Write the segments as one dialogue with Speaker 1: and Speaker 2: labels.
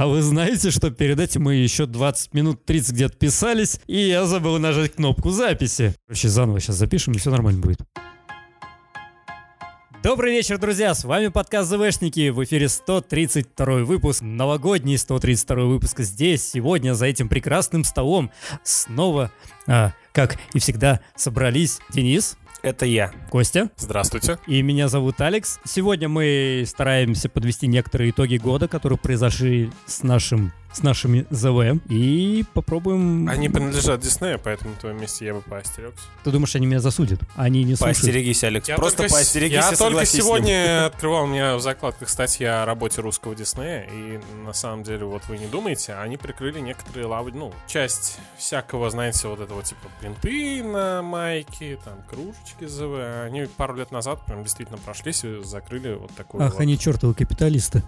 Speaker 1: А вы знаете, что перед этим мы еще 20 минут 30 где-то писались, и я забыл нажать кнопку записи. Короче, заново сейчас запишем, и все нормально будет. Добрый вечер, друзья! С вами подкаст ЗВшники. В эфире 132 выпуск, новогодний 132 выпуск. Здесь, сегодня, за этим прекрасным столом снова, а, как и всегда, собрались Денис,
Speaker 2: Это я.
Speaker 1: Костя
Speaker 3: Здравствуйте.
Speaker 1: и меня зовут Алекс. Сегодня мы стараемся подвести некоторые итоги года, которые произошли с нашим с нашими ЗВ. И попробуем...
Speaker 3: Они принадлежат Диснею, поэтому на твоем месте я бы поостерегся.
Speaker 1: Ты думаешь, они меня засудят? Они не слушают.
Speaker 2: Поостерегись, Алекс. Просто
Speaker 3: только
Speaker 2: поостерегись
Speaker 3: Я только сегодня открывал у меня в закладках статья о работе русского Диснея, и на самом деле, вот вы не думаете, они прикрыли некоторые лавы, ну, часть всякого, знаете, вот этого типа принты на майке, там, кружечки ЗВ. Они пару лет назад прям действительно прошлись и закрыли вот такую
Speaker 1: Ах,
Speaker 3: вот.
Speaker 1: они чертовы капиталисты.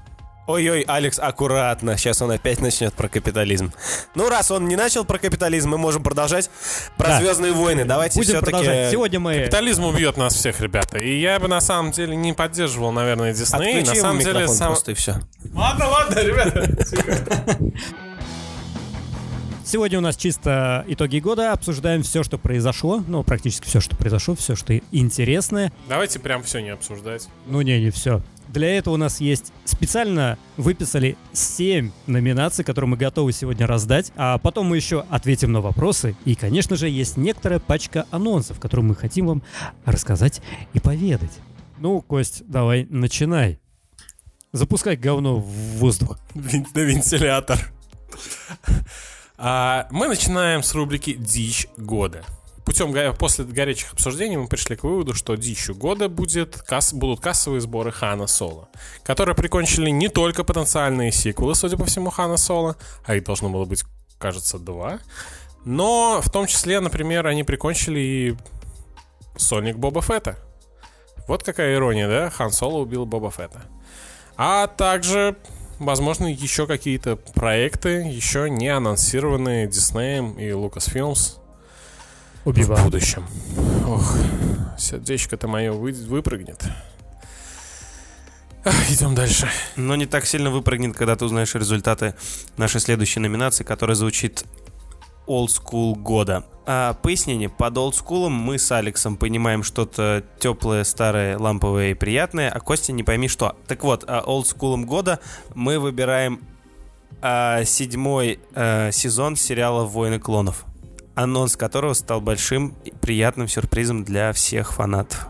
Speaker 2: Ой-ой, Алекс, аккуратно. Сейчас он опять начнет про капитализм. Ну, раз он не начал про капитализм, мы можем продолжать про
Speaker 1: Да.
Speaker 2: Звездные войны. Давайте
Speaker 1: Будем продолжать.
Speaker 2: все-таки...
Speaker 1: Сегодня мы...
Speaker 3: Капитализм убьет нас всех, ребята. И я бы на самом деле не поддерживал, наверное, Дисней.
Speaker 2: Отключи
Speaker 3: на самом деле сам...
Speaker 2: просто и все.
Speaker 3: Ладно, ладно, ребята.
Speaker 1: Сегодня у нас чисто итоги года. Обсуждаем все, что произошло. Ну, практически все, что произошло, все, что интересное.
Speaker 3: Давайте прям все не обсуждать.
Speaker 1: Ну, не, не все. Для этого у нас есть специально выписали 7 номинаций, которые мы готовы сегодня раздать. А потом мы еще ответим на вопросы. И, конечно же, есть некоторая пачка анонсов, которые мы хотим вам рассказать и поведать. Ну, Кость, давай, начинай. Запускай говно в воздух.
Speaker 3: На вентилятор. А, мы начинаем с рубрики «Дичь года». Путем после горячих обсуждений мы пришли к выводу, что дичью года будет касс- будут кассовые сборы Хана Соло, которые прикончили не только потенциальные сиквелы, судя по всему, Хана Соло, а их должно было быть, кажется, два, но в том числе, например, они прикончили и Сольник Боба Фетта. Вот какая ирония, да? Хан Соло убил Боба Фетта. А также, возможно, еще какие-то проекты, еще не анонсированные Диснеем и Lucasfilms в
Speaker 1: Убивал.
Speaker 3: будущем. Ох, сердечко-то мое вы- выпрыгнет. Ах, идем дальше.
Speaker 2: Но не так сильно выпрыгнет, когда ты узнаешь результаты нашей следующей номинации, которая звучит School года. А, пояснение. Под School мы с Алексом понимаем что-то теплое, старое, ламповое и приятное, а Костя не пойми что. Так вот, а Old School года мы выбираем а, седьмой а, сезон сериала «Войны клонов», анонс которого стал большим и приятным сюрпризом для всех фанатов.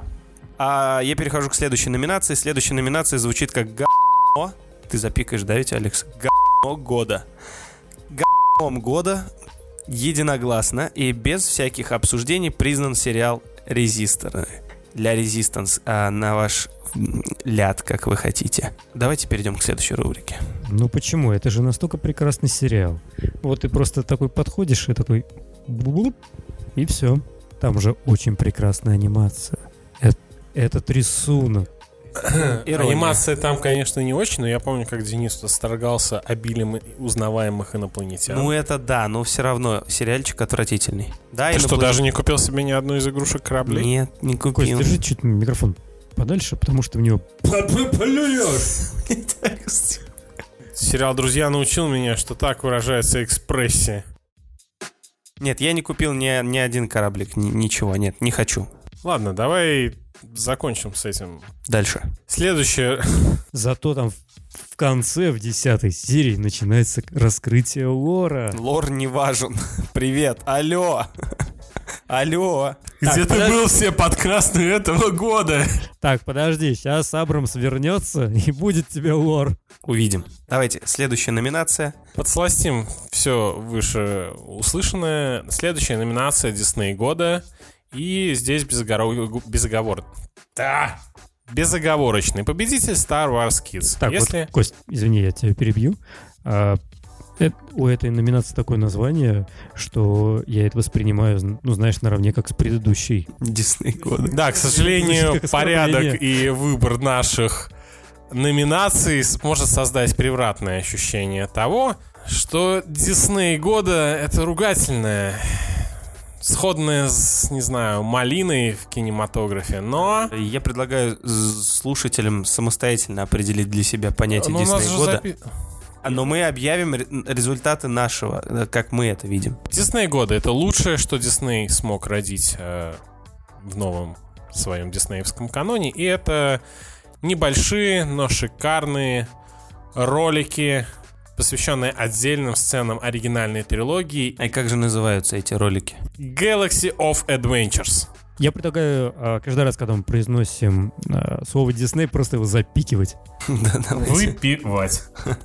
Speaker 2: А я перехожу к следующей номинации. Следующая номинация звучит как говно. Ты запикаешь, да, ведь, Алекс? Говно года. Говном года единогласно и без всяких обсуждений признан сериал «Резисторы». Для «Резистанс» а, на ваш ляд, как вы хотите. Давайте перейдем к следующей рубрике.
Speaker 1: Ну почему? Это же настолько прекрасный сериал. Вот ты просто такой подходишь и такой... И все. Там же очень прекрасная анимация. Эт- Этот рисунок.
Speaker 3: Анимация там, конечно, не очень, но я помню, как Денис восторгался обилием узнаваемых инопланетян.
Speaker 2: Ну это да, но все равно сериальчик отвратительный. Да,
Speaker 3: Ты что, даже не купил себе ни одну из игрушек кораблей?
Speaker 2: Нет, не
Speaker 1: Кость,
Speaker 2: купил.
Speaker 1: держи чуть микрофон подальше, потому что в него
Speaker 3: Сериал «Друзья» научил меня, что так выражается экспрессия.
Speaker 2: Нет, я не купил ни, ни один кораблик, ни- ничего, нет, не хочу.
Speaker 3: Ладно, давай закончим с этим.
Speaker 2: Дальше.
Speaker 3: Следующее.
Speaker 1: Зато там в- конце, в десятой серии, начинается раскрытие лора.
Speaker 2: Лор не важен. Привет, алло. Алло.
Speaker 3: Где ты
Speaker 1: подожди.
Speaker 3: был все подкасты этого года?
Speaker 1: Так, подожди, сейчас Абрамс вернется и будет тебе лор.
Speaker 2: Увидим. Давайте, следующая номинация.
Speaker 3: Подсластим все выше услышанное. Следующая номинация Дисней года. И здесь безогоро- безоговор... Да! Безоговорочный победитель Star Wars Kids.
Speaker 1: Так,
Speaker 3: Если...
Speaker 1: вот, Кость, извини, я тебя перебью. А, э- у этой номинации такое название, что я это воспринимаю, ну, знаешь, наравне как с предыдущей.
Speaker 2: Дисней года.
Speaker 3: Да, к сожалению, порядок и выбор наших номинаций может создать превратное ощущение того, что Дисней года — это ругательное, сходное с, не знаю, малиной в кинематографе, но...
Speaker 2: Я предлагаю слушателям самостоятельно определить для себя понятие
Speaker 3: но у нас
Speaker 2: Дисней года.
Speaker 3: запи-
Speaker 2: А, Но мы объявим ре- результаты нашего, э, как мы это видим.
Speaker 3: Дисней года — это лучшее, что Дисней смог родить э, в новом своем диснеевском каноне. И это небольшие, но шикарные ролики, посвященные отдельным сценам оригинальной трилогии
Speaker 2: А как же называются эти ролики?
Speaker 3: Galaxy of Adventures.
Speaker 1: Я предлагаю а, каждый раз, когда мы произносим а, слово Дисней, просто его запикивать.
Speaker 3: Выпивать.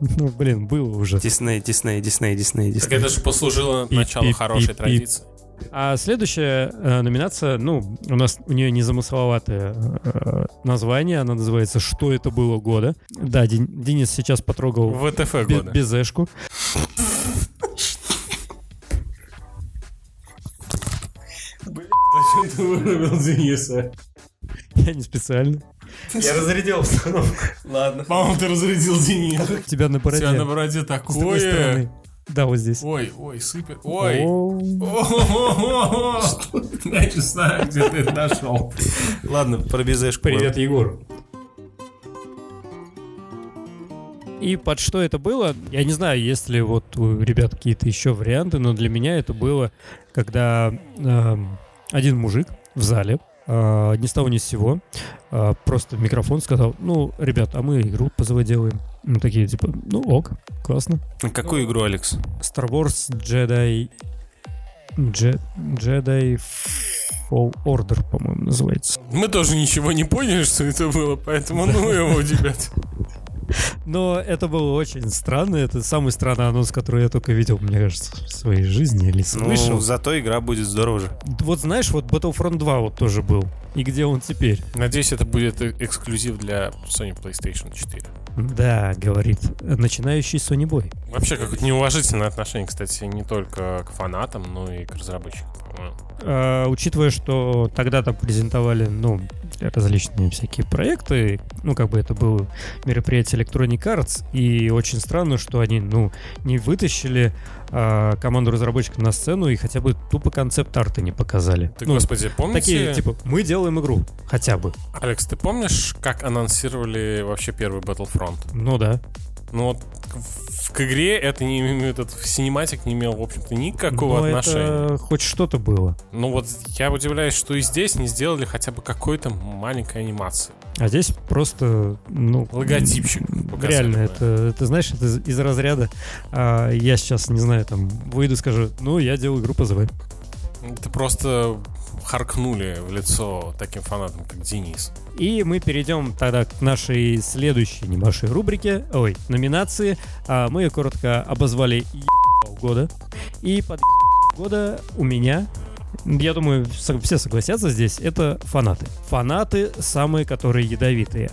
Speaker 1: Ну, блин, было уже.
Speaker 2: Дисней, Дисней, Дисней, Дисней,
Speaker 3: Так
Speaker 2: Дисней.
Speaker 3: это же послужило
Speaker 1: пип,
Speaker 3: хорошей традиции.
Speaker 1: А следующая э, номинация, ну, у нас у нее незамысловатое э, название, она называется «Что это было года?». Да, Ден- Денис сейчас потрогал
Speaker 3: ВТФ
Speaker 1: бе-
Speaker 3: года.
Speaker 1: безэшку.
Speaker 3: Зачем ты вырубил Дениса?
Speaker 1: Я не специально.
Speaker 2: Я разрядил установку. Ладно.
Speaker 3: По-моему, ты разрядил Дениса.
Speaker 1: У тебя на бороде.
Speaker 3: тебя на бороде такое.
Speaker 1: Да, вот здесь.
Speaker 3: Ой, ой, сыпет. Ой. Я не знаю, где ты это нашел.
Speaker 2: Ладно, про безэшку.
Speaker 1: Привет, Егор. И под что это было? Я не знаю, есть ли вот у ребят какие-то еще варианты, но для меня это было, когда эм, один мужик в зале э, ни с того ни с сего э, просто микрофон сказал, ну, ребят, а мы игру позаводелаем. Ну, такие, типа, ну, ок, классно.
Speaker 2: Какую игру, Алекс?
Speaker 1: Star Wars Jedi... Je- Jedi Fall Order, по-моему, называется.
Speaker 3: Мы тоже ничего не поняли, что это было, поэтому ну его, ребят.
Speaker 1: Но это было очень странно. Это самый странный анонс, который я только видел, мне кажется, в своей жизни или слышал.
Speaker 2: Ну, зато игра будет здорово же.
Speaker 1: Вот знаешь, вот Battlefront 2 вот тоже был. И где он теперь?
Speaker 3: Надеюсь, это будет эксклюзив для Sony PlayStation 4.
Speaker 1: Да, говорит начинающий Sony Boy.
Speaker 3: Вообще, какое-то неуважительное отношение, кстати, не только к фанатам, но и к разработчикам.
Speaker 1: А, учитывая, что тогда там презентовали, ну, различные всякие проекты, ну, как бы это было мероприятие Electronic Arts, и очень странно, что они, ну, не вытащили а, команду разработчиков на сцену и хотя бы тупо концепт-арты не показали.
Speaker 3: Ты,
Speaker 1: Ну,
Speaker 3: господи, помните...
Speaker 1: Такие, типа, мы делаем игру, хотя бы.
Speaker 3: Алекс, ты помнишь, как анонсировали вообще первый Battlefront?
Speaker 1: Ну да.
Speaker 3: Ну вот в- к игре это не, этот синематик не имел, в общем-то, никакого
Speaker 1: Но
Speaker 3: отношения.
Speaker 1: это хоть что-то было.
Speaker 3: Ну вот я удивляюсь, что и здесь не сделали хотя бы какой-то маленькой анимации.
Speaker 1: А здесь просто, ну...
Speaker 3: Логотипчик
Speaker 1: Реально, это, это, знаешь, это из, из разряда... а, я сейчас, не знаю, там, выйду скажу, ну, я делаю игру по ЗВ.
Speaker 3: Это просто харкнули в лицо таким фанатам, как Денис.
Speaker 1: И мы перейдем тогда к нашей следующей небольшой рубрике, ой, номинации. А, мы ее коротко обозвали «Ебал года». И под «Ебал года у меня, я думаю, все согласятся здесь, это фанаты. Фанаты самые, которые ядовитые.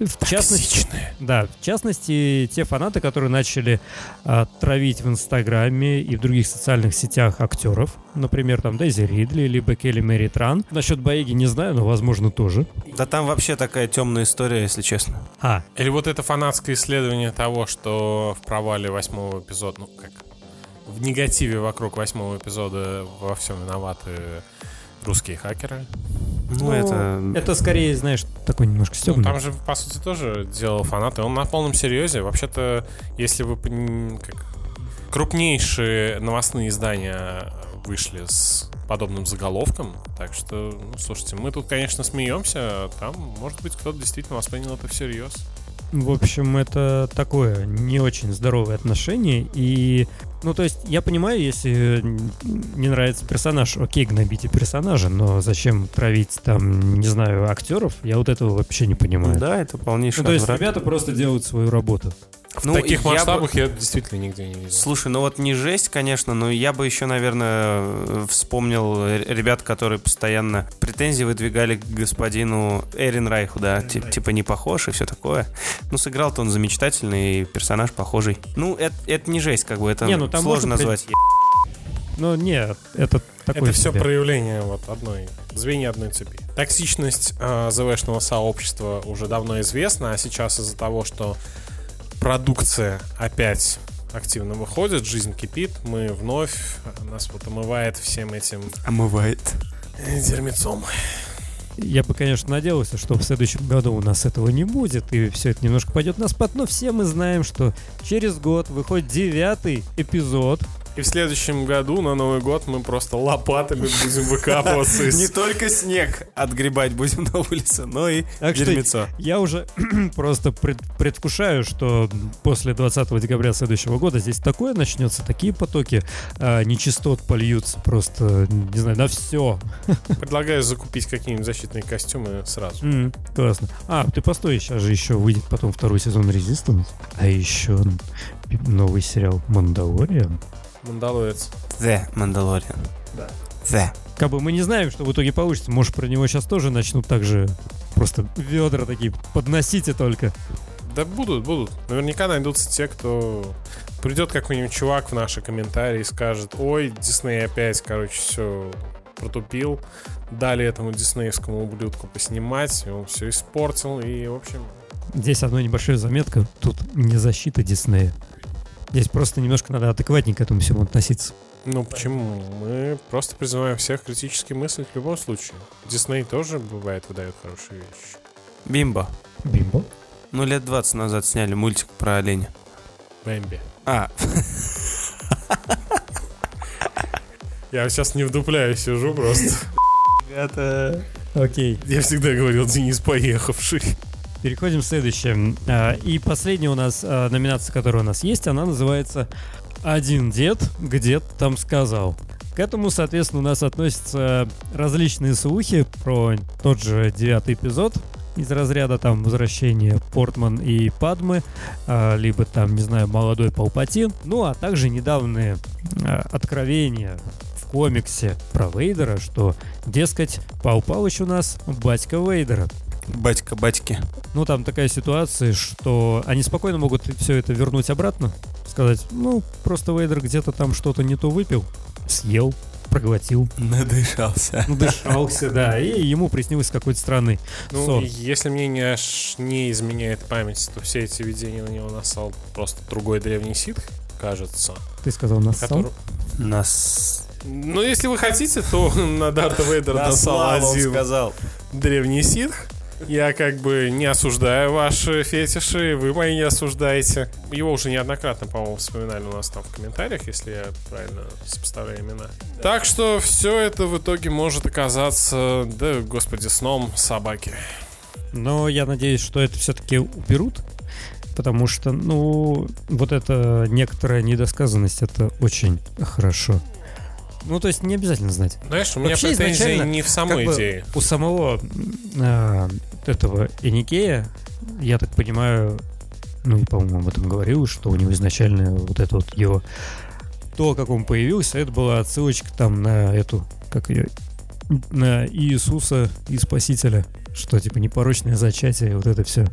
Speaker 1: В частности, да, в частности, те фанаты, которые начали а, травить в Инстаграме и в других социальных сетях актеров, например, там Дейзи Ридли, либо Келли Мэри Тран. Насчет Баиги не знаю, но, возможно, тоже.
Speaker 2: Да там вообще такая темная история, если честно.
Speaker 1: А,
Speaker 3: Или вот это фанатское исследование того, что в провале восьмого эпизода, ну как, в негативе вокруг восьмого эпизода во всем виноваты русские хакеры.
Speaker 2: Ну, это...
Speaker 1: это скорее, знаешь, такой немножко
Speaker 3: Ну,
Speaker 1: стебный.
Speaker 3: там же, по сути, тоже делал фанаты. Он на полном серьезе. Вообще-то, если вы пон- как, крупнейшие новостные издания вышли с подобным заголовком. Так что, ну, слушайте, мы тут, конечно, смеемся, а там, может быть, кто-то действительно воспринял это всерьез.
Speaker 1: В общем, это такое не очень здоровое отношение. И, ну, то есть, я понимаю, если не нравится персонаж, окей, гнобите персонажа, но зачем травить там, не знаю, актеров, я вот этого вообще не понимаю.
Speaker 2: Да, это полнейший
Speaker 1: Ну, то есть, ребята просто делают свою работу.
Speaker 3: В
Speaker 2: Ну,
Speaker 3: таких
Speaker 2: я бы-
Speaker 3: масштабах я действительно нигде не видел.
Speaker 2: Слушай, ну вот не жесть, конечно, но я бы еще, наверное, э, вспомнил ребят, которые постоянно претензии выдвигали к господину Эрин Райху, да, ти- типа не похож и все такое. Ну, сыграл-то он замечательный, и персонаж похожий. Ну, это, это не жесть, как бы, это
Speaker 1: Не, ну, там
Speaker 2: сложно
Speaker 1: можно
Speaker 2: назвать.
Speaker 1: Но нет, это такое
Speaker 3: Это все
Speaker 1: себе.
Speaker 3: проявление вот одной звенья одной цепи. Токсичность э, ЗВшного сообщества уже давно известна, а сейчас из-за того, что продукция опять активно выходит, жизнь кипит, мы вновь нас вот омывает всем этим
Speaker 2: Омывает.
Speaker 3: дерьмецом.
Speaker 1: Я бы, конечно, надеялся, что в следующем году у нас этого не будет, и все это немножко пойдет на спад, но все мы знаем, что через год выходит девятый эпизод
Speaker 3: И в следующем году на Новый год мы просто лопатами будем выкапываться
Speaker 2: Не только снег отгребать будем на улице, но и дерьмецо.
Speaker 1: Я уже просто пред- предвкушаю, что после 20 декабря следующего года здесь такое начнется, такие потоки а, нечистот польются просто, не знаю, на все.
Speaker 3: Предлагаю закупить какие-нибудь защитные костюмы сразу.
Speaker 1: Классно. А, ты постой, сейчас же еще выйдет потом второй сезон Resistance, а еще новый сериал Мандалориан.
Speaker 3: Мандалорец.
Speaker 2: The Mandalorian.
Speaker 3: Да.
Speaker 2: The.
Speaker 1: Как бы мы не знаем, что в итоге получится. Может, про него сейчас тоже начнут так же просто ведра такие, подносите только.
Speaker 3: Да будут, будут. Наверняка найдутся те, кто придет какой-нибудь чувак в наши комментарии и скажет, ой, Дисней опять, короче, все протупил. Дали этому диснеевскому ублюдку поснимать, и он все испортил, и, в общем,
Speaker 1: Здесь одна небольшая заметка. Тут не защита Диснея. Здесь просто немножко надо адекватнее к этому всему относиться.
Speaker 3: ну почему? Мы просто призываем всех критически мыслить в любом случае. Дисней тоже, бывает, выдает хорошие вещи.
Speaker 2: Бимбо.
Speaker 1: Бимбо?
Speaker 2: Ну, лет 20 назад сняли мультик про оленя.
Speaker 3: Бэмби.
Speaker 2: А,
Speaker 3: Я сейчас не вдупляю, сижу просто.
Speaker 2: это...
Speaker 1: Окей.
Speaker 3: Я всегда говорил, Денис поехавший.
Speaker 1: Переходим к следующему. А, И последняя у нас а, номинация, которая у нас есть, она называется «Один дед где-то там сказал». К этому, соответственно, у нас относятся различные слухи про тот же девятый эпизод из разряда там возвращения Портман и Падмы, а, либо там, не знаю, молодой Палпатин, ну а также недавние откровения в комиксе про Вейдера, что, дескать, Пал Палыч у нас батька Вейдера.
Speaker 2: Батька, батьки.
Speaker 1: Ну, там такая ситуация, что они спокойно могут все это вернуть обратно. Сказать, ну, просто Вейдер где-то там что-то не то выпил, съел, проглотил,
Speaker 2: Надышался.
Speaker 1: надышался, да, и ему приснился какой-то странный
Speaker 3: Ну,
Speaker 1: сон.
Speaker 3: если мне не, аж не изменяет память, то все эти видения на него нассал просто другой древний ситх, кажется.
Speaker 1: Ты сказал нассал?
Speaker 3: Который...
Speaker 2: Нас...
Speaker 3: Ну, если вы хотите, то на Дарта Вейдера
Speaker 2: он
Speaker 3: один
Speaker 2: сказал.
Speaker 3: древний ситх. Я как бы не осуждаю ваши фетиши, вы мои не осуждаете. Его уже неоднократно, по-моему, вспоминали у нас там в комментариях, если я правильно сопоставляю имена. Так что все это в итоге может оказаться, да, господи, сном собаки.
Speaker 1: Но я надеюсь, что это все-таки уберут, потому что, ну, вот эта некоторая недосказанность, это очень хорошо. Ну, то есть не обязательно знать.
Speaker 3: Знаешь, у меня
Speaker 1: Вообще,
Speaker 3: претензии не в самой
Speaker 1: как бы,
Speaker 3: идее.
Speaker 1: У самого а, этого Эникея, я так понимаю, ну, и, по-моему, об этом говорил, что у него изначально вот это вот его то, как он появился, это была отсылочка там на эту, как ее, на Иисуса и Спасителя, что типа непорочное зачатие, вот это все.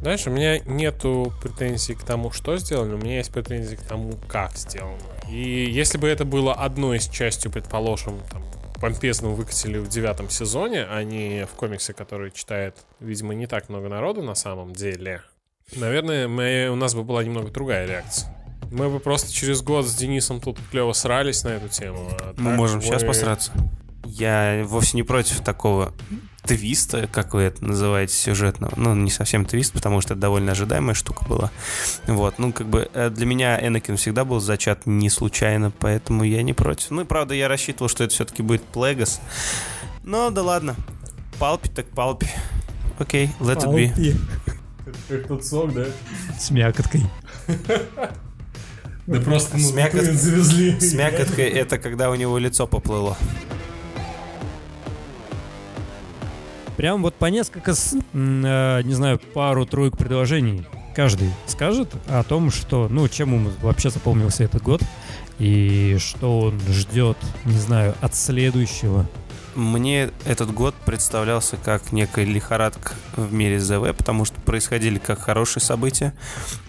Speaker 3: Знаешь, у меня нету претензий к тому, что сделано, у меня есть претензии к тому, как сделано. И если бы это было одной из частью, предположим, там, помпезно выкатили в девятом сезоне, а не в комиксе, который читает, видимо, не так много народу на самом деле, наверное, мы, у нас бы была немного другая реакция. Мы бы просто через год с Денисом тут клево срались на эту тему. а
Speaker 2: Мы можем сейчас
Speaker 3: мы-
Speaker 2: посраться. Я вовсе не против такого твиста, как вы это называете, сюжетного. Ну, не совсем твист, потому что это довольно ожидаемая штука была. Вот, ну, как бы э, для меня Энакин всегда был зачат не случайно, поэтому я не против. Ну, и правда, я рассчитывал, что это все-таки будет Плегас. Но да ладно. Палпи так палпи. Окей, let it be.
Speaker 3: Как тот сок, да?
Speaker 1: С мякоткой.
Speaker 3: Да просто
Speaker 2: С мякот-
Speaker 3: завезли.
Speaker 2: С мякоткой это когда у него лицо поплыло.
Speaker 1: Прям вот по несколько, э, не знаю, пару-тройку предложений каждый скажет о том, что, ну, чем ему вообще запомнился этот год и что он ждет, не знаю, от следующего.
Speaker 2: Мне этот год представлялся как некая лихорадка в мире ЗВ, потому что происходили как хорошие события,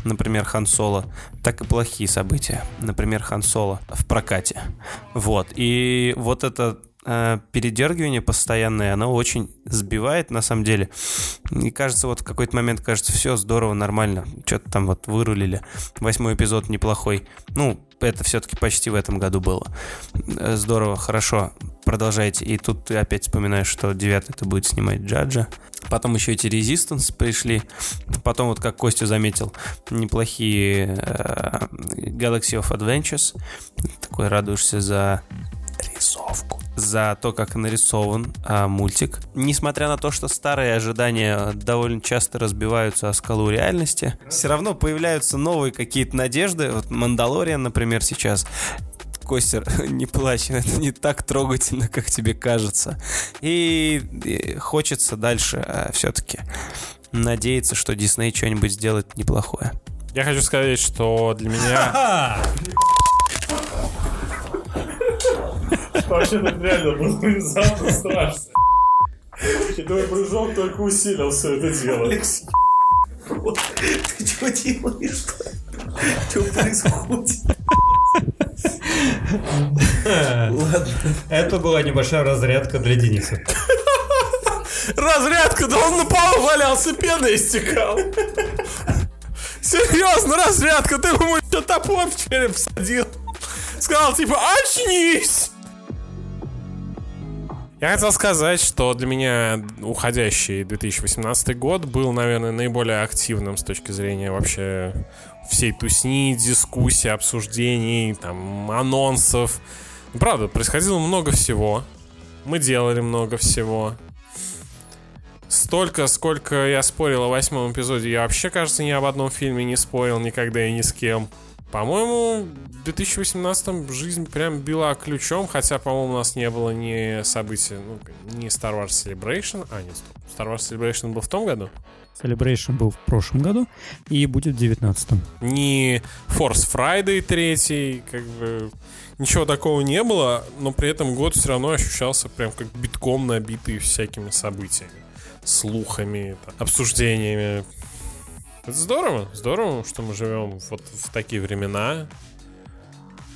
Speaker 2: например, Хан Соло, так и плохие события, например, Хан Соло в прокате. Вот. И вот это э, передергивание постоянное, оно очень сбивает на самом деле. И кажется, вот в какой-то момент кажется, все здорово, нормально, что-то там вот вырулили. Восьмой эпизод неплохой. Ну, это все-таки почти в этом году было. Э, здорово, хорошо, продолжайте. И тут ты опять вспоминаешь, что девятый это будет снимать Джаджа. Потом еще эти Resistance пришли. Потом, вот как Костя заметил, неплохие э, Galaxy of Adventures. Такой радуешься за рисовку. За то, как нарисован а, мультик. Несмотря на то, что старые ожидания довольно часто разбиваются о скалу реальности, все равно появляются новые какие-то надежды. Вот Мандалориан, например, сейчас Костер, не плачь, это не так трогательно, как тебе кажется. И, и хочется дальше а, все-таки надеяться, что Дисней что-нибудь сделает неплохое.
Speaker 3: Я хочу сказать, что для меня...
Speaker 4: Вообще тут реально было внезапно страшно. И твой прыжок только усилил все это дело.
Speaker 2: Ты что делаешь? Что происходит?
Speaker 1: Ладно. Это была небольшая разрядка для Дениса.
Speaker 3: Разрядка, да он на полу валялся, пена истекал. Серьезно, разрядка, ты ему еще топор в череп всадил. Сказал типа, очнись! Я хотел сказать, что для меня уходящий 2018 год был, наверное, наиболее активным с точки зрения вообще всей тусни, дискуссий, обсуждений, там, анонсов. Правда, происходило много всего. Мы делали много всего. Столько, сколько я спорил о восьмом эпизоде, я вообще, кажется, ни об одном фильме не спорил никогда и ни с кем. По-моему, в 2018 жизнь прям била ключом, хотя, по-моему, у нас не было ни события, ну, ни Star Wars Celebration. А, нет, Star Wars Celebration был в том году?
Speaker 1: Celebration был в прошлом году и будет в 19
Speaker 3: Ни Force Friday 3, как бы ничего такого не было, но при этом год все равно ощущался прям как битком набитый всякими событиями, слухами, там, обсуждениями. Это здорово, здорово, что мы живем вот в такие времена.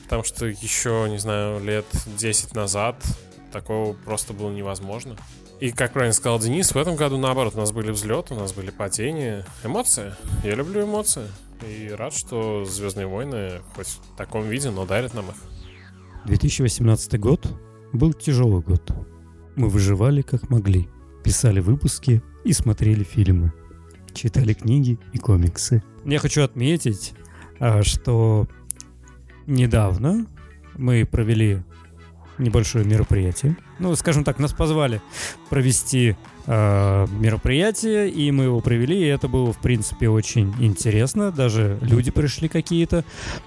Speaker 3: Потому что еще, не знаю, лет 10 назад такого просто было невозможно. И, как правильно сказал Денис, в этом году, наоборот, у нас были взлеты, у нас были падения. Эмоции. Я люблю эмоции. И рад, что «Звездные войны» хоть в таком виде, но дарят нам их.
Speaker 1: 2018 год был тяжелый год. Мы выживали как могли, писали выпуски и смотрели фильмы читали книги и комиксы. Я хочу отметить, а, что недавно мы провели небольшое мероприятие. Ну, скажем так, нас позвали провести э, мероприятие, и мы его провели, и это было, в принципе, очень интересно. Даже люди пришли какие-то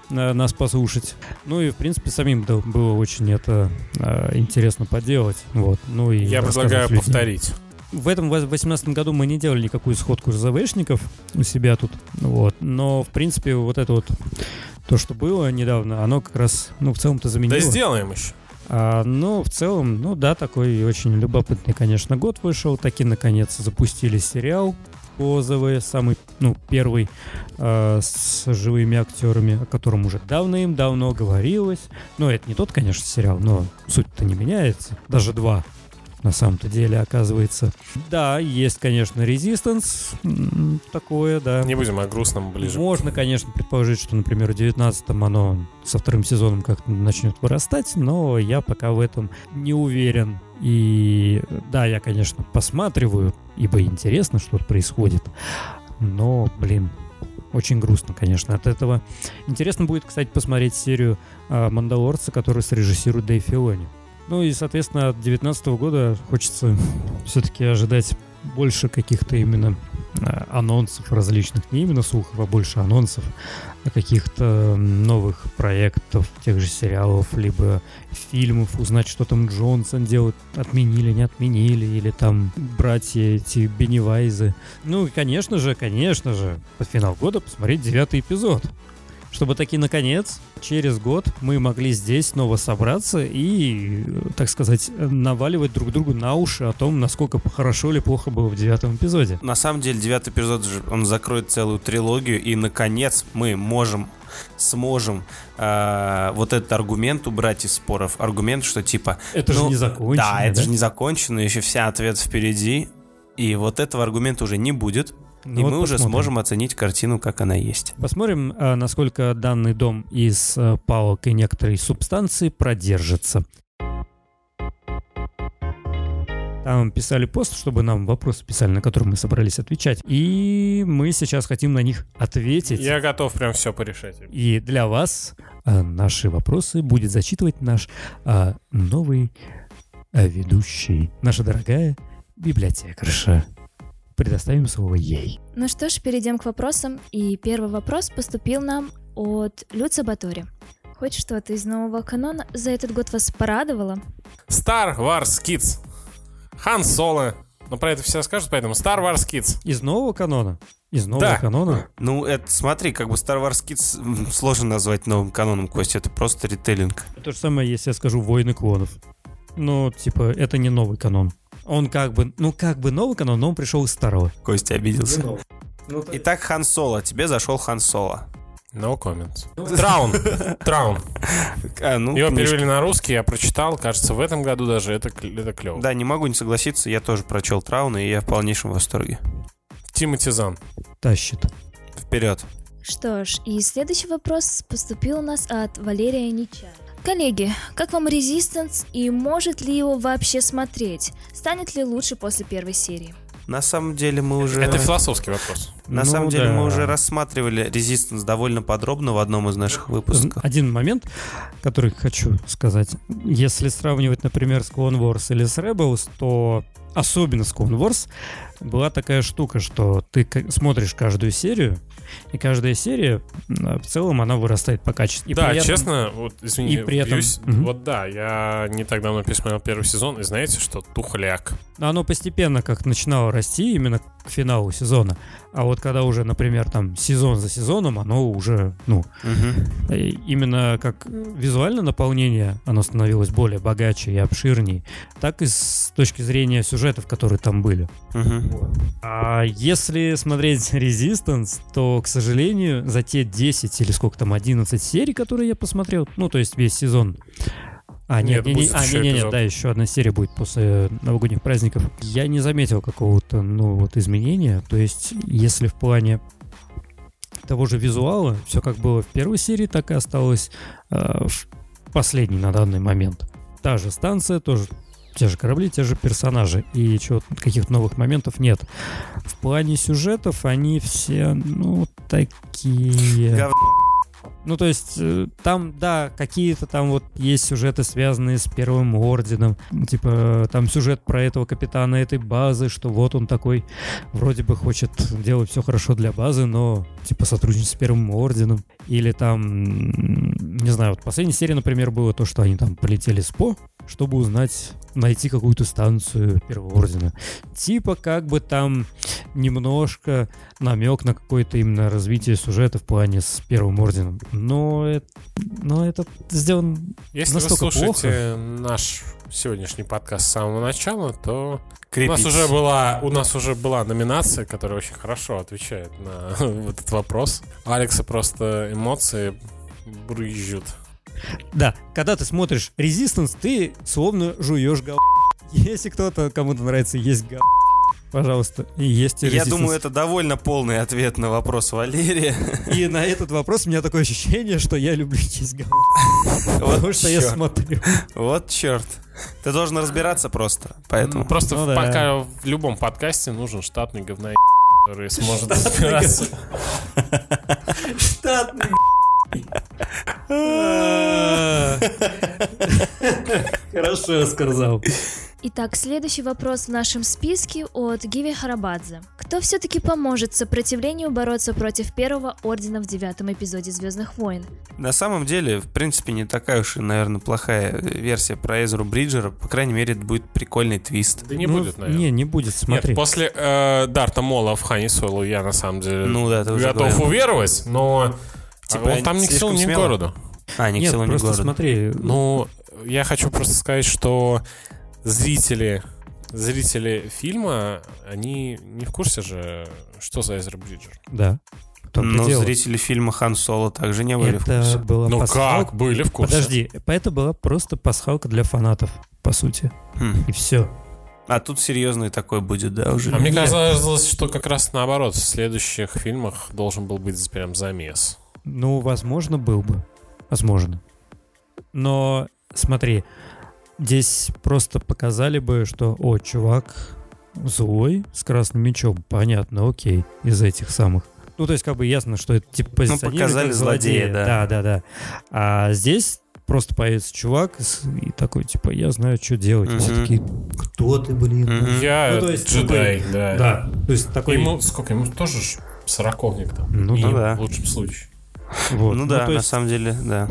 Speaker 1: э, нас послушать. Ну и, в принципе, самим было очень это э, интересно поделать. Вот. Ну, и
Speaker 3: Я предлагаю людям. повторить
Speaker 1: в этом 2018 году мы не делали никакую сходку ЗВшников у себя тут, вот. Но, в принципе, вот это вот то, что было недавно, оно как раз, ну, в целом-то заменило.
Speaker 3: Да сделаем еще.
Speaker 1: А, ну, в целом, ну да, такой очень любопытный, конечно, год вышел. Таки, наконец, запустили сериал по ЗВ, самый, ну, первый э, с живыми актерами, о котором уже давным-давно говорилось. Но это не тот, конечно, сериал, но суть-то не меняется. Даже два на самом-то деле, оказывается. Да, есть, конечно, резистанс такое, да.
Speaker 3: Не будем о грустном ближе.
Speaker 1: Можно, конечно, предположить, что, например, в 19-м оно со вторым сезоном как-то начнет вырастать, но я пока в этом не уверен. И да, я, конечно, посматриваю, ибо интересно, что происходит. Но, блин, очень грустно, конечно, от этого. Интересно будет, кстати, посмотреть серию э, «Мандалорца», которую срежиссирует Дэйв Филони. Ну и, соответственно, от 2019 года хочется все-таки ожидать больше каких-то именно а, анонсов различных, не именно слухов, а больше анонсов каких-то новых проектов, тех же сериалов, либо фильмов, узнать, что там Джонсон делает, отменили, не отменили, или там братья эти Беннивайзы. Ну и, конечно же, конечно же, под финал года посмотреть девятый эпизод. Чтобы таки наконец, через год, мы могли здесь снова собраться и, так сказать, наваливать друг другу на уши о том, насколько хорошо или плохо было в девятом эпизоде.
Speaker 2: На самом деле, девятый эпизод же, он закроет целую трилогию, и, наконец, мы можем сможем э, вот этот аргумент убрать из споров. Аргумент, что типа...
Speaker 1: Это же
Speaker 2: ну,
Speaker 1: не закончено.
Speaker 2: Да, это же не закончено, еще вся ответ впереди. И вот этого аргумента уже не будет.
Speaker 1: Ну
Speaker 2: и
Speaker 1: вот
Speaker 2: мы уже
Speaker 1: посмотрим.
Speaker 2: сможем оценить картину, как она есть.
Speaker 1: Посмотрим, а, насколько данный дом из а, палок и некоторой субстанции продержится. Там писали пост, чтобы нам вопросы писали, на которые мы собрались отвечать. И мы сейчас хотим на них ответить.
Speaker 3: Я готов прям все порешать.
Speaker 1: И для вас а, наши вопросы будет зачитывать наш новый ведущий, наша дорогая библиотекарша. Предоставим слово ей.
Speaker 5: Ну что ж, перейдем к вопросам. И первый вопрос поступил нам от Люца Батори. Хоть что-то из нового канона за этот год вас порадовало?
Speaker 3: Star Wars Kids. Хан Соло. Но про это все скажут, поэтому Star Wars Kids.
Speaker 1: Из нового канона? Из нового
Speaker 3: Да.
Speaker 1: канона?
Speaker 2: Ну, это, смотри, как бы Star Wars Kids сложно назвать новым каноном, Костя. Это просто ритейлинг.
Speaker 1: То же самое, если я скажу «Войны клонов». Ну, типа, это не новый канон. Он как бы, ну как бы новый канон, но он пришел из старого.
Speaker 2: Костя обиделся. Итак, Хан Соло. Тебе зашел Хан Соло.
Speaker 3: No comments. Траун. Траун.
Speaker 2: А, ну,
Speaker 3: Его
Speaker 2: книжка.
Speaker 3: перевели на русский, я прочитал. Кажется, в этом году даже это, это клево.
Speaker 2: Да, не могу не согласиться, я тоже прочел Трауна, и я в полнейшем восторге.
Speaker 3: Тимоти Зан.
Speaker 1: Тащит.
Speaker 2: Вперед.
Speaker 5: Что ж, и следующий вопрос поступил у нас от Валерия Ничая. Коллеги, как вам Резистанс и может ли его вообще смотреть? Станет ли лучше после первой серии?
Speaker 2: На самом деле мы уже...
Speaker 3: Это философский вопрос.
Speaker 2: На
Speaker 1: Ну
Speaker 2: самом деле
Speaker 1: да.
Speaker 2: мы уже рассматривали Resistance довольно подробно в одном из наших выпусков.
Speaker 1: Один момент, который хочу сказать. Если сравнивать, например, с Clone Wars или с Rebels, то особенно с Clone Wars была такая штука, что ты смотришь каждую серию, и каждая серия в целом она вырастает по качеству. И
Speaker 3: да,
Speaker 1: при этом-
Speaker 3: честно, вот извини,
Speaker 1: и при этом-
Speaker 3: вбьюсь.
Speaker 1: Мгм.
Speaker 3: вот да, я не так давно пересмотрел первый сезон, и знаете, что тухляк.
Speaker 1: Оно постепенно как начинало расти именно к финалу сезона. А вот когда уже, например, там сезон за сезоном, оно уже, ну, э, именно как визуальное наполнение, оно становилось более богаче и обширнее, так и с точки зрения сюжетов, которые там были. А если смотреть Resistance, то, к сожалению, за те 10 или сколько там, 11 серий, которые я посмотрел, ну, то есть весь сезон, а, нет,
Speaker 3: Нет,
Speaker 1: не, а,
Speaker 3: еще
Speaker 1: не, не, не,
Speaker 3: эпизод.
Speaker 1: да, еще одна серия будет после новогодних праздников. Я не заметил какого-то, ну, вот изменения. То есть, если в плане того же визуала, все как было в первой серии, так и осталось э, в последней на данный момент. Та же станция, тоже те же корабли, те же персонажи. И чего каких-то новых моментов нет. В плане сюжетов они все, ну, такие...
Speaker 2: Гов-
Speaker 1: Ну, то есть, э, там, да, какие-то там вот есть сюжеты, связанные с Первым Орденом. Типа, там сюжет про этого капитана этой базы, что вот он такой вроде бы хочет делать все хорошо для базы, но, типа, сотрудничать с Первым Орденом. Или там, не знаю, вот в последней серии, например, было то, что они там полетели с По, чтобы узнать, найти какую-то станцию Первого Ордена. Типа, как бы там немножко намек на какое-то именно развитие сюжета в плане с Первым Орденом. Но это, но это сделано...
Speaker 3: Если
Speaker 1: Настолько
Speaker 3: вы слушаете наш сегодняшний подкаст с самого начала, то у нас уже была у нас уже была номинация, которая очень хорошо отвечает на этот вопрос. Алекса просто эмоции брызжут.
Speaker 1: Да, когда ты смотришь Resistance, ты словно жуешь гал... Если кто-то, кому-то нравится есть гал... Пожалуйста, и есть
Speaker 2: Я
Speaker 1: Resistance.
Speaker 2: думаю, это довольно полный ответ на вопрос Валерия.
Speaker 1: И на этот вопрос у меня такое ощущение, что я люблю есть гал... Потому что я смотрю.
Speaker 2: Вот черт. Ты должен разбираться просто, поэтому.
Speaker 3: Просто
Speaker 1: Ну
Speaker 3: в,
Speaker 1: да.
Speaker 3: пока в любом подкасте нужен штатный говна который сможет разбираться.
Speaker 1: Штатный Хорошо сказал.
Speaker 5: Итак, следующий вопрос в нашем списке от Гиви Харабадзе. Кто все-таки поможет сопротивлению бороться против Первого Ордена в девятом эпизоде Звездных войн?
Speaker 2: На самом деле, в принципе, не такая уж и, наверное, плохая версия про Эзру Бриджера. По крайней мере, это будет прикольный твист.
Speaker 3: Да не
Speaker 1: Ну,
Speaker 3: будет, наверное.
Speaker 1: Не, не будет, смотри.
Speaker 3: Нет, после э, Дарта Мола в Хане Соло я на самом деле
Speaker 2: Ну да,
Speaker 3: готов уверовать, но
Speaker 2: Типа,
Speaker 3: он там ни к селу, ни к городу.
Speaker 2: А, ни к
Speaker 1: Нет,
Speaker 2: селу, ни к
Speaker 1: просто
Speaker 2: городу.
Speaker 1: смотри,
Speaker 3: Ну, я хочу просто сказать, что зрители, зрители фильма, они не в курсе же, что за Эзра Бриджер.
Speaker 1: да. в
Speaker 2: Но
Speaker 1: дело.
Speaker 2: зрители фильма Хан Соло также не были в
Speaker 1: Это
Speaker 2: курсе.
Speaker 1: была
Speaker 3: Ну
Speaker 1: пасхалка-
Speaker 3: как, были в курсе.
Speaker 1: Подожди, это была просто пасхалка для фанатов, по сути.
Speaker 2: Хм.
Speaker 1: И все.
Speaker 2: А тут серьезный такой будет, да, уже?
Speaker 3: А мне казалось, что как раз наоборот, в следующих фильмах должен был быть прям замес.
Speaker 1: Ну, возможно, был бы. Возможно. Но смотри, здесь просто показали бы, что, о, чувак злой, с красным мечом. Понятно, окей, из этих самых. Ну, то есть, как бы ясно, что это типа позиционирует
Speaker 2: показали
Speaker 1: как
Speaker 2: злодея, да.
Speaker 1: Да, да, да. А здесь просто появится чувак и такой, типа, я знаю, что делать. И все такие, кто ты, блин?
Speaker 2: Мгм.
Speaker 3: Я
Speaker 1: Ну, то есть
Speaker 3: джедай, да.
Speaker 1: Да, то есть такой...
Speaker 3: Ему сколько? Ему тоже сороковник там.
Speaker 1: Ну
Speaker 3: И
Speaker 2: да. да.
Speaker 3: В лучшем случае.
Speaker 1: Вот.
Speaker 2: Ну да,
Speaker 1: то
Speaker 2: на самом деле, да.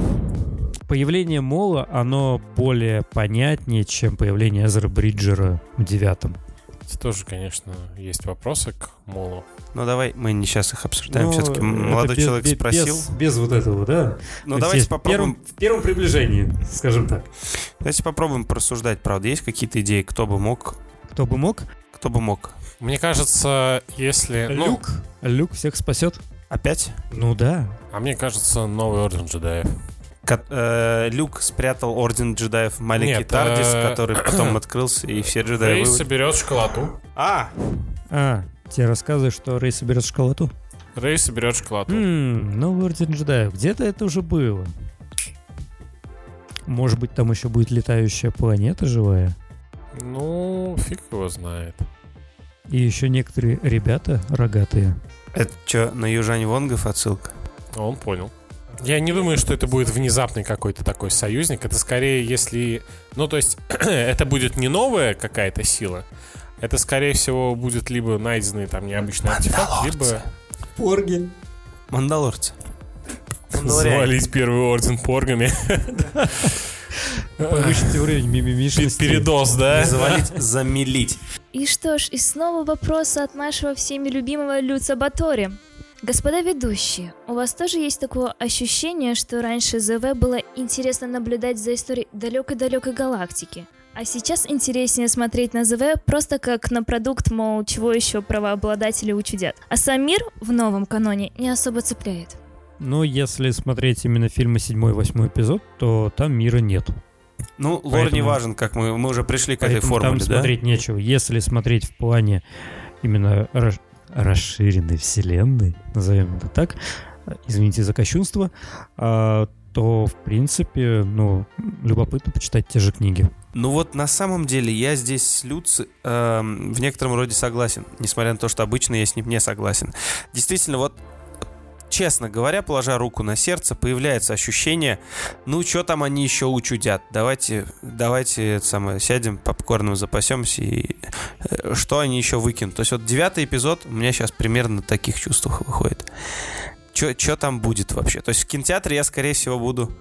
Speaker 1: появление Мола, оно более понятнее, чем появление Эзера Бриджера в девятом.
Speaker 3: Это тоже, конечно, есть вопросы к Молу.
Speaker 2: Ну давай, мы не сейчас их обсуждаем.
Speaker 1: Ну,
Speaker 2: Все-таки молодой
Speaker 1: без-
Speaker 2: человек
Speaker 1: без-
Speaker 2: спросил.
Speaker 1: Без, без вот этого, да?
Speaker 2: Ну
Speaker 1: То
Speaker 2: давайте попробуем,
Speaker 1: В первом, в первом приближении, скажем так.
Speaker 2: давайте попробуем просуждать, правда. Есть какие-то идеи, кто бы мог,
Speaker 1: Кто бы мог?
Speaker 2: кто бы мог?
Speaker 3: Мне кажется, если... ну,
Speaker 1: Люк. Люк всех спасет.
Speaker 2: Опять?
Speaker 1: Ну да.
Speaker 3: а мне кажется, новый Орден Джедаев.
Speaker 2: Ко- э, Люк спрятал Орден джедаев в маленький
Speaker 3: Нет,
Speaker 2: Тардис,
Speaker 3: э,
Speaker 2: который потом открылся, и все джедаи
Speaker 3: Рей соберет шоколаду.
Speaker 2: А!
Speaker 1: А, тебе рассказывают, что Рей соберет шоколаду?
Speaker 3: Рей соберет шоколаду.
Speaker 1: Ммм, новый Орден джедаев. Где-то это уже было. Может быть, там еще будет летающая планета живая?
Speaker 3: Ну, фиг его знает.
Speaker 1: И еще некоторые ребята рогатые.
Speaker 2: Это что, на Южань Вонгов отсылка?
Speaker 3: А Он понял. Я не думаю, что это будет внезапный какой-то такой союзник. Это скорее, если... Ну, то есть, это будет не новая какая-то сила. Это, скорее всего, будет либо найденный там необычный артефакт, либо
Speaker 1: Порги.
Speaker 2: Мандалорцы.
Speaker 3: Завалить первый орден поргами.
Speaker 1: Повысить уровень мимимишности.
Speaker 3: Передоз, да?
Speaker 2: Завалить, замелить.
Speaker 5: И что ж, и снова вопросы от нашего всеми любимого Люца Батори. Господа ведущие, у вас тоже есть такое ощущение, что раньше ЗВ было интересно наблюдать за историей далекой-далекой галактики, а сейчас интереснее смотреть на ЗВ просто как на продукт, мол, чего еще правообладатели учудят. А сам мир в новом каноне не особо цепляет.
Speaker 1: Но если смотреть именно фильмы 7 и 8 эпизод, то там мира нет.
Speaker 2: Ну, лор
Speaker 1: Поэтому-
Speaker 2: не важен, как мы, мы уже пришли к этой формуле,
Speaker 1: там
Speaker 2: да?
Speaker 1: смотреть нечего. Если смотреть в плане именно рас- расширенной вселенной, назовем это так, э, извините за кощунство, а, то, в принципе, ну, любопытно почитать те же книги.
Speaker 2: Ну вот на самом деле я здесь с Люци эм, в некотором роде согласен, несмотря на то, что обычно я с ним не согласен. Действительно, вот честно говоря, положа руку на сердце, появляется ощущение, ну что там они еще учудят, давайте, давайте самое, сядем, попкорном запасемся и э, что они еще выкинут. То есть вот девятый эпизод у меня сейчас примерно на таких чувствах выходит. Что там будет вообще? То есть в кинотеатре я, скорее всего, буду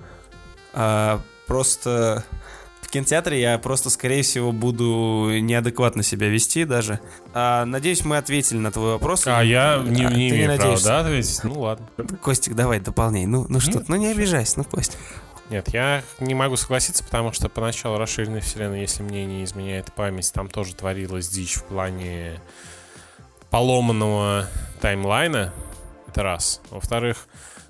Speaker 2: а, просто... В кинотеатре я просто, скорее всего, буду неадекватно себя вести даже. А, надеюсь, мы ответили на твой вопрос.
Speaker 3: А я не,
Speaker 2: А,
Speaker 3: не имею права, да, ответить? Ну ладно.
Speaker 2: Костик, давай, дополняй. Ну, ну что, ты, ну не обижайся, ну Костик.
Speaker 3: Нет, я не могу согласиться, потому что поначалу расширенной вселенной, если мне не изменяет память, там тоже творилась дичь в плане поломанного таймлайна. Это раз. Во-вторых,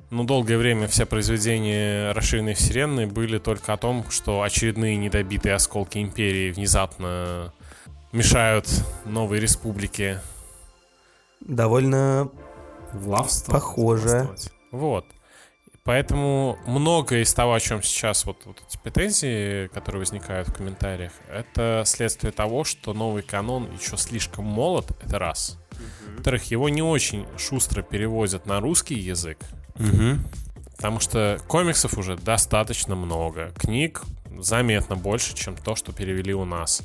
Speaker 3: ну, долгое время все произведения расширенной вселенной были только о том, что очередные недобитые осколки империи внезапно мешают новой республике
Speaker 2: Довольно
Speaker 4: Влавство.
Speaker 2: похоже.
Speaker 3: Вот. Поэтому многое из того, о чем сейчас вот, вот эти претензии, которые возникают в комментариях, это следствие того, что новый канон еще слишком молод, это раз. Во-вторых, его не очень шустро переводят на русский язык,
Speaker 2: Мгм.
Speaker 3: потому что комиксов уже достаточно много, книг заметно больше, чем то, что перевели у нас.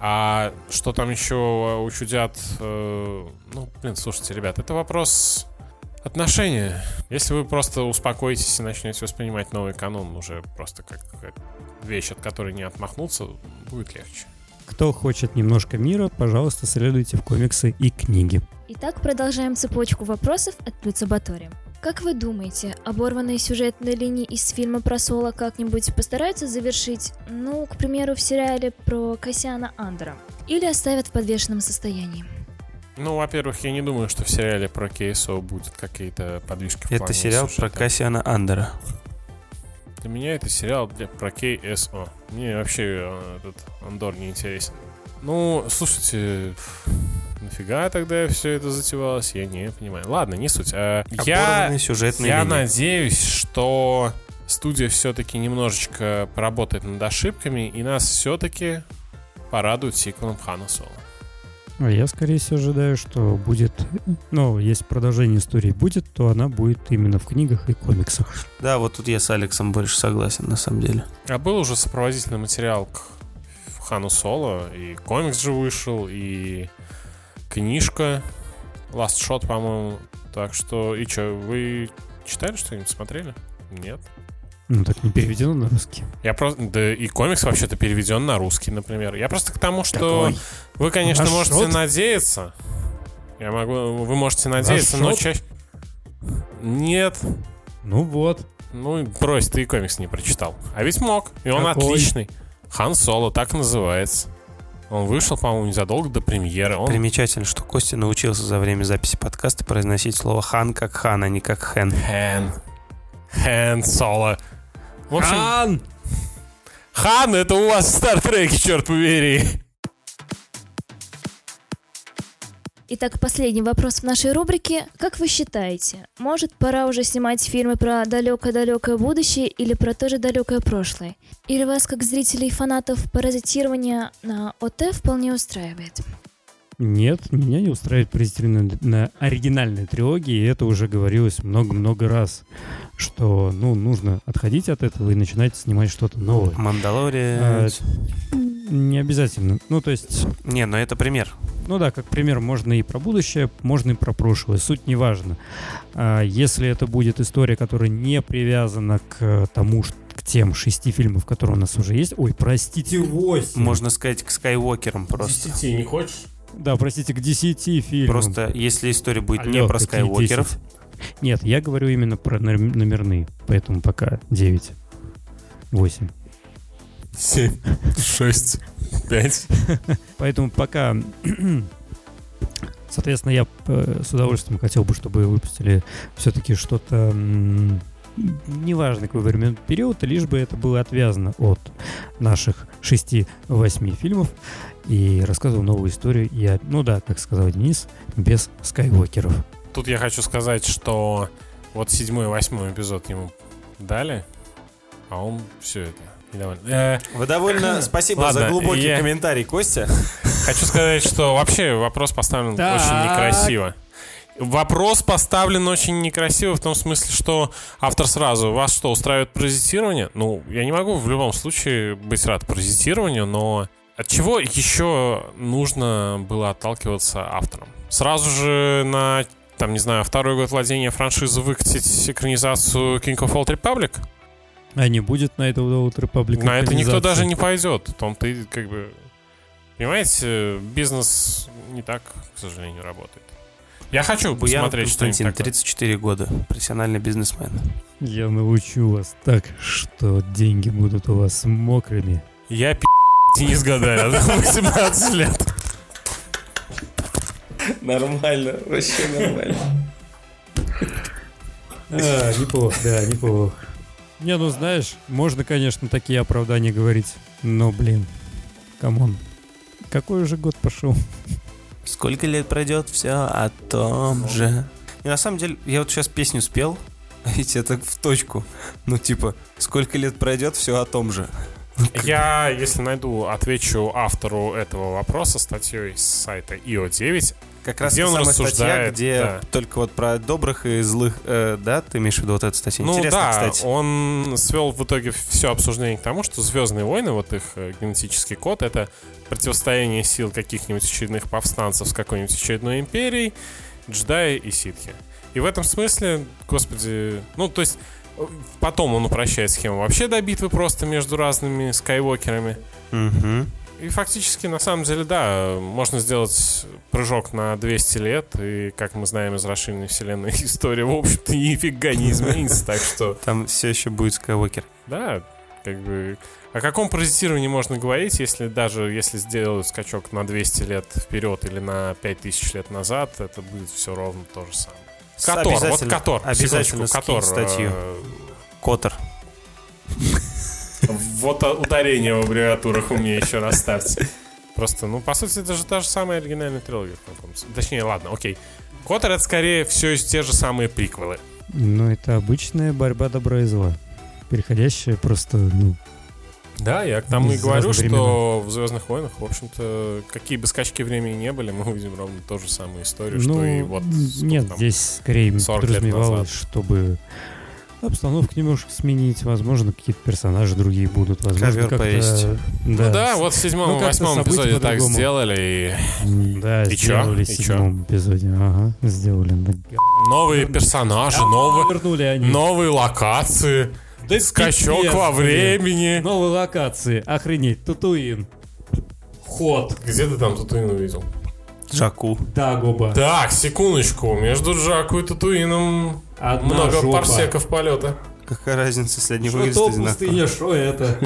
Speaker 3: А что там еще учудят? э, ну, блин, слушайте, ребят, это вопрос отношения. Если вы просто успокоитесь и начнете воспринимать новый канон уже просто как вещь, от которой не отмахнуться, будет легче.
Speaker 1: Кто хочет немножко мира, пожалуйста, следуйте в комиксы и книги.
Speaker 5: Итак, продолжаем цепочку вопросов от Люца Батори. Как вы думаете, оборванные сюжетные линии из фильма про Соло как-нибудь постараются завершить, ну, к примеру, в сериале про Кассиана Андера? Или оставят в подвешенном состоянии?
Speaker 3: Ну, во-первых, я не думаю, что в сериале про КСО будет какие-то подвижки в
Speaker 2: Это
Speaker 3: плане
Speaker 2: сериал
Speaker 3: сюжета.
Speaker 2: про Кассиана Андера.
Speaker 3: Для меня это сериал для, про КСО. Мне вообще э, этот Андор не интересен. Ну, слушайте, нафига тогда все это затевалось, я не понимаю. Ладно, не суть. А, я,
Speaker 2: сюжетные
Speaker 3: я
Speaker 2: линии.
Speaker 3: надеюсь, что студия все-таки немножечко поработает над ошибками, и нас все-таки порадует сиквелом Хана Соло.
Speaker 1: А я, скорее всего, ожидаю, что будет... Ну, если продолжение истории будет, то она будет именно в книгах и комиксах.
Speaker 2: Да, вот тут я с Алексом больше согласен, на самом деле.
Speaker 3: А был уже сопроводительный материал к Хану Соло, и комикс же вышел, и книжка Last Shot, по-моему. Так что, и что, вы читали что-нибудь, смотрели? Нет.
Speaker 1: Ну, так не переведено на русский.
Speaker 3: Я просто... Да и комикс вообще-то переведен на русский, например. Я просто к тому, что вы, конечно,
Speaker 1: Last
Speaker 3: можете
Speaker 1: Shot?
Speaker 3: надеяться. Я могу... Вы можете надеяться, но
Speaker 1: Shot?
Speaker 3: чаще... Нет.
Speaker 1: Ну вот.
Speaker 3: Ну, брось, ты и комикс не прочитал. А ведь мог. И он
Speaker 1: Какой?
Speaker 3: отличный. Хан Соло, так называется. Он вышел, по-моему, незадолго до премьеры. Он...
Speaker 2: Примечательно, что Костя научился за время записи подкаста произносить слово «хан» как «хан», а не как «хэн».
Speaker 3: Хан. Хан Соло. В общем,
Speaker 1: Хан!
Speaker 3: Хан это у вас в Стартреке, черт побери.
Speaker 5: Итак, последний вопрос в нашей рубрике. Как вы считаете, может пора уже снимать фильмы про далекое-далекое будущее или про тоже далекое прошлое? Или вас, как зрителей и фанатов паразитирования на ОТ, вполне устраивает?
Speaker 1: Нет, меня не устраивает паразитирование на оригинальной трилогии, и это уже говорилось много-много раз, что, ну, нужно отходить от этого и начинать снимать что-то новое. А,
Speaker 2: Мандалорец.
Speaker 1: Не обязательно. Ну, то есть,
Speaker 2: Не, но это пример.
Speaker 1: ну да, как пример, можно и про будущее, можно и про прошлое. Суть не важна. Если это будет история, которая не привязана к тому, ш- к тем шести фильмам, которые у нас уже есть. Ой, простите, восемь.
Speaker 2: Можно сказать, к Скайуокерам просто.
Speaker 3: Десяти не хочешь?
Speaker 1: Да, простите, к десяти фильмам.
Speaker 2: Просто если история будет не
Speaker 1: Алло,
Speaker 2: про
Speaker 1: какие
Speaker 2: Скайуокеров,
Speaker 1: 10? Нет, я говорю именно про номер- номерные, поэтому пока 9. 8.
Speaker 3: Семь, шесть, пять.
Speaker 1: Поэтому пока... Соответственно, я э, с удовольствием хотел бы, чтобы выпустили все-таки что-то неважно какой временной период, лишь бы это было отвязано от наших 6-8 фильмов и рассказывал новую историю. Я, ну да, как сказал Денис, без скайуокеров.
Speaker 3: Тут я хочу сказать, что вот седьмой и восьмой эпизод ему дали, а он все это Э,
Speaker 2: вы довольно... Спасибо
Speaker 3: Ладно,
Speaker 2: за глубокий
Speaker 3: я-
Speaker 2: комментарий, Костя.
Speaker 3: Хочу сказать, что вообще вопрос поставлен
Speaker 1: Так.
Speaker 3: очень некрасиво. Вопрос поставлен очень некрасиво в том смысле, что автор сразу, вас что, устраивает паразитирование? Ну, я не могу в любом случае быть рад паразитированию, но от чего еще нужно было отталкиваться автором? Сразу же на, там, не знаю, второй год владения франшизы выкатить экранизацию King of Old Republic?
Speaker 1: А не будет на это Old Republic
Speaker 3: На это никто даже не пойдет. В том ты как бы... Понимаете, бизнес не так, к сожалению, работает. Я хочу посмотреть что-нибудь
Speaker 2: Константин,
Speaker 3: такое.
Speaker 2: 34 года, профессиональный бизнесмен.
Speaker 1: Я научу вас так, что деньги будут у вас мокрыми.
Speaker 3: Я пи*** Денис Гадарин, 18 лет.
Speaker 2: Нормально, вообще нормально.
Speaker 1: А, неплохо, да, неплохо. Не, ну знаешь, можно, конечно, такие оправдания говорить, но, блин, come on. Какой уже год пошел?
Speaker 2: Сколько лет пройдет, все о том же. И на самом деле, я вот сейчас песню спел, а ведь это в точку. Ну, типа, сколько лет пройдет, все о том же.
Speaker 3: Я, если найду, отвечу автору этого вопроса статьей с сайта IO9.
Speaker 2: Как раз
Speaker 3: Где он
Speaker 2: самая статья, где
Speaker 3: да.
Speaker 2: только вот про добрых и злых, э, да, ты имеешь в виду вот эту статью?
Speaker 3: Ну
Speaker 2: Интересно,
Speaker 3: да,
Speaker 2: кстати.
Speaker 3: он свел в итоге все обсуждение к тому, что Звездные войны, вот их э, генетический код, это противостояние сил каких-нибудь очередных повстанцев с какой-нибудь очередной империей, джедаи и ситхи. И в этом смысле, господи, ну то есть э, потом он упрощает схему вообще до битвы просто между разными скайуокерами.
Speaker 2: Мгм.
Speaker 3: И фактически, на самом деле, да, можно сделать прыжок на 200 лет, и, как мы знаем из расширенной вселенной, история, в общем-то, нифига не изменится, так что,
Speaker 2: Там все еще будет Скайуокер.
Speaker 3: да, как бы... О каком паразитировании можно говорить, если даже если сделают скачок на 200 лет вперед или на 5000 лет назад, это будет все ровно то же самое. Котор, вот Котор,
Speaker 2: обязательно
Speaker 3: Котор.
Speaker 2: статью.
Speaker 3: э,
Speaker 2: Котор.
Speaker 3: Вот ударение в аббревиатурах у меня еще раз ставьте. Просто, ну, по сути, это же та же самая оригинальная трилогия. в каком смысле. Точнее, ладно, окей. Котор это скорее все те же самые приквелы.
Speaker 1: Ну, это обычная борьба добра и зла. Переходящая просто, ну,
Speaker 3: Да, я к тому и говорю,
Speaker 1: разных
Speaker 3: что в Звездных войнах, в общем-то, какие бы скачки времени не были, мы увидим ровно ту же самую историю, что
Speaker 1: ну,
Speaker 3: и вот.
Speaker 1: нет,
Speaker 3: там.
Speaker 1: здесь скорее
Speaker 3: 40 лет
Speaker 1: подразумевалось, чтобы обстановку немножко сменить, возможно, какие-то персонажи другие будут, возможно,
Speaker 2: Ковер
Speaker 1: как-то...
Speaker 2: повесить.
Speaker 1: Да,
Speaker 3: Ну да, вот в седьмом
Speaker 1: ну,
Speaker 3: и
Speaker 1: как-то
Speaker 3: восьмом эпизоде так сделали, и
Speaker 1: Да,
Speaker 3: И
Speaker 1: сделали в седьмом эпизоде. Ага, сделали. Да,
Speaker 3: новые персонажи, новые,
Speaker 1: Вернули они.
Speaker 3: новые локации,
Speaker 1: Да
Speaker 3: скачок во времени.
Speaker 1: Новые локации. Охренеть. Татуин. Ход.
Speaker 3: Где ты там Татуин увидел?
Speaker 2: Джаку.
Speaker 1: Дагоба.
Speaker 3: Так, секундочку, между Джаку и Татуином
Speaker 1: Одна
Speaker 3: много
Speaker 1: жопа.
Speaker 3: парсеков полета.
Speaker 2: Какая разница, если они
Speaker 1: Что
Speaker 2: выглядят
Speaker 1: то
Speaker 2: одинаково?
Speaker 1: пустыня, что это?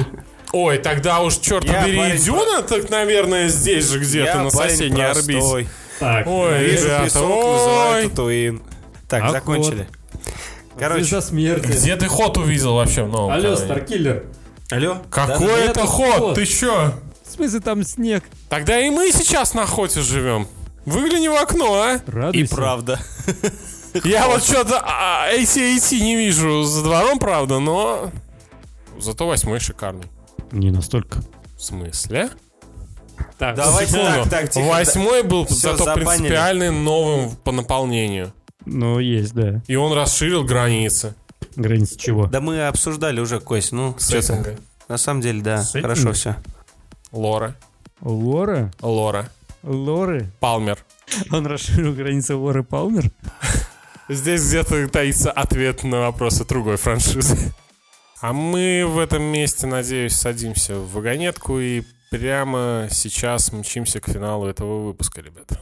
Speaker 3: Ой, тогда уж, черт
Speaker 2: Я
Speaker 3: побери,
Speaker 2: парень
Speaker 3: Дюна, так, наверное, здесь же где-то на
Speaker 2: парень
Speaker 3: соседней орбите.
Speaker 2: простой.
Speaker 1: Так,
Speaker 3: Ой,
Speaker 2: Вижу
Speaker 3: ребята,
Speaker 2: песок, называю
Speaker 3: ой.
Speaker 2: Татуин. Так,
Speaker 1: А
Speaker 2: закончили. Короче,
Speaker 1: за смерти.
Speaker 3: Где ты ход увидел вообще в новом
Speaker 1: Алло,
Speaker 3: канале?
Speaker 1: Старкиллер.
Speaker 2: алло?
Speaker 3: Какой
Speaker 1: Да,
Speaker 3: это
Speaker 1: это
Speaker 3: ход?
Speaker 1: ход.
Speaker 3: Ты чё?
Speaker 1: В смысле там снег?
Speaker 3: Тогда и мы сейчас на охоте живем. Выгляни в окно, а?
Speaker 2: И
Speaker 1: Радуйся.
Speaker 2: правда.
Speaker 3: Я вот что-то AT-AT не вижу за двором, правда, но... Зато восьмой шикарный.
Speaker 1: Не настолько.
Speaker 3: В смысле?
Speaker 1: Так,
Speaker 2: Давайте так, так, тихо.
Speaker 3: Восьмой был
Speaker 2: Всё,
Speaker 3: зато
Speaker 2: забанили.
Speaker 3: принципиальный новым по наполнению.
Speaker 1: Ну, есть, да.
Speaker 3: И он расширил границы
Speaker 1: Граница чего?
Speaker 2: Да мы обсуждали уже, Кость, ну, что-то.
Speaker 3: сеттинга.
Speaker 2: На самом деле, да,
Speaker 1: Сеттинга?
Speaker 2: хорошо все.
Speaker 3: Лора.
Speaker 1: Лора?
Speaker 3: Лора.
Speaker 1: Лоры?
Speaker 3: Палмер.
Speaker 1: Он расширил границы Лоры Палмер?
Speaker 3: Здесь где-то таится ответ на вопросы другой франшизы. А мы в этом месте, надеюсь, садимся в вагонетку и прямо сейчас мчимся к финалу этого выпуска, ребята.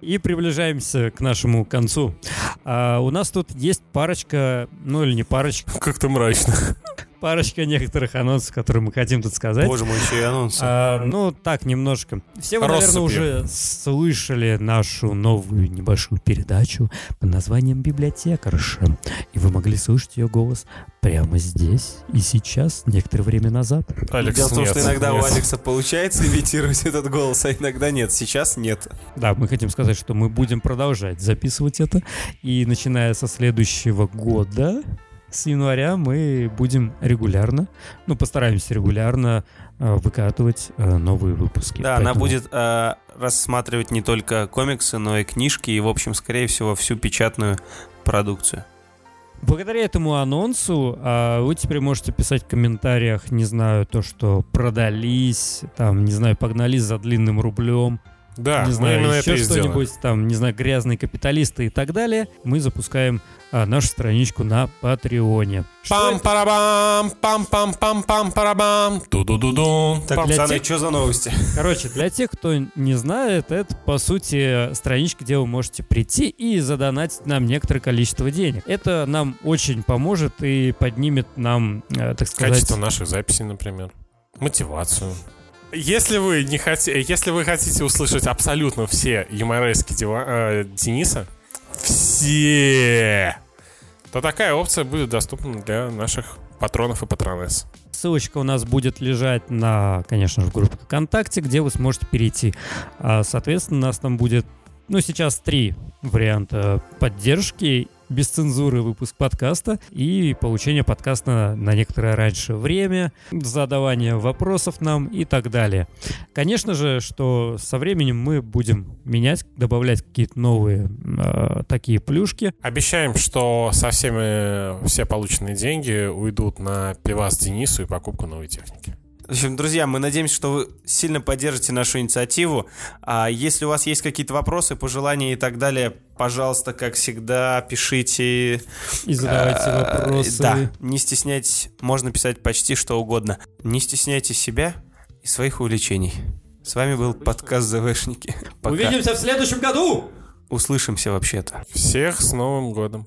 Speaker 1: И приближаемся к нашему концу. А, у нас тут есть парочка, ну или не парочка,
Speaker 3: Как-то мрачно.
Speaker 1: Парочка некоторых анонсов, которые мы хотим тут сказать.
Speaker 2: Боже мой, еще и анонсы.
Speaker 1: А, ну, так, немножко. Все вы, наверное,
Speaker 3: Россыпью.
Speaker 1: уже слышали нашу новую небольшую передачу под названием «Библиотекарша». И вы могли слышать ее голос прямо здесь и сейчас, некоторое время назад.
Speaker 3: Алекс,
Speaker 2: Дело в том,
Speaker 3: нет,
Speaker 2: что иногда у
Speaker 3: нет.
Speaker 2: Алекса получается имитировать этот голос, а иногда нет. Сейчас нет.
Speaker 1: Да, мы хотим сказать, что мы будем продолжать записывать это. И начиная со следующего года, с января, мы будем регулярно, ну, постараемся регулярно э, выкатывать э, новые выпуски.
Speaker 2: Да, она
Speaker 1: Поэтому-
Speaker 2: будет э, рассматривать не только комиксы, но и книжки, и, в общем, скорее всего, всю печатную продукцию.
Speaker 1: Благодаря этому анонсу а, вы теперь можете писать в комментариях, не знаю, то, что продались, там, не знаю, погнались за длинным рублем,
Speaker 3: Да,
Speaker 1: не знаю,
Speaker 3: именно
Speaker 1: еще что-нибудь, там, не знаю, грязные капиталисты и так далее. Мы запускаем а, нашу страничку на Патреоне.
Speaker 3: Пам парабам пам пам пам пам парабам ту ду ду ду
Speaker 2: Так, пацаны,
Speaker 1: тех-
Speaker 2: что за новости?
Speaker 1: Короче, для тех, кто не знает, это, по сути, страничка, где вы можете прийти и задонатить нам некоторое количество денег. Это нам очень поможет и поднимет нам, э, так сказать...
Speaker 3: Качество наших записей, например. Мотивацию. Если вы не хотите, если вы хотите услышать абсолютно все юморески Дива- э, Дениса, все, то такая опция будет доступна для наших патронов и патронесс.
Speaker 1: Ссылочка у нас будет лежать на, конечно же, в группе ВКонтакте, где вы сможете перейти. А, Соответственно, у нас там будет, ну, сейчас три варианта поддержки. Без цензуры выпуск подкаста и получение подкаста на некоторое раньше время, задавание вопросов нам и так далее. Конечно же, что со временем мы будем менять, добавлять какие-то новые э, такие плюшки.
Speaker 3: Обещаем, что со всеми все полученные деньги уйдут на пивас Денису и покупку новой техники.
Speaker 2: В общем, друзья, мы надеемся, что вы сильно поддержите нашу инициативу. А если у вас есть какие-то вопросы, пожелания и так далее, пожалуйста, как всегда, пишите.
Speaker 1: И задавайте
Speaker 2: А,
Speaker 1: вопросы.
Speaker 2: Да, не стесняйтесь, можно писать почти что угодно. Не стесняйте себя и своих увлечений. С вами был подкаст ЗВшники. Пока.
Speaker 1: Увидимся в следующем году!
Speaker 2: Услышимся вообще-то.
Speaker 3: Всех с Новым годом.